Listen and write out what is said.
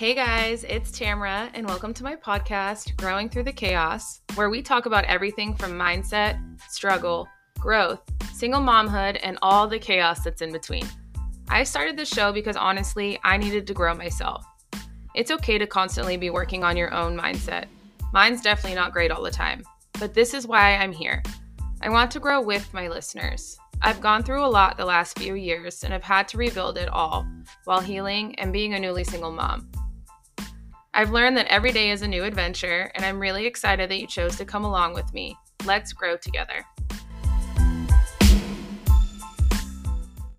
Hey guys, it's Tamara, and welcome to my podcast, Growing Through the Chaos, where we talk about everything from mindset, struggle, growth, single momhood, and all the chaos that's in between. I started this show because honestly, I needed to grow myself. It's okay to constantly be working on your own mindset. Mine's definitely not great all the time, but this is why I'm here. I want to grow with my listeners. I've gone through a lot the last few years and have had to rebuild it all while healing and being a newly single mom. I've learned that every day is a new adventure, and I'm really excited that you chose to come along with me. Let's grow together.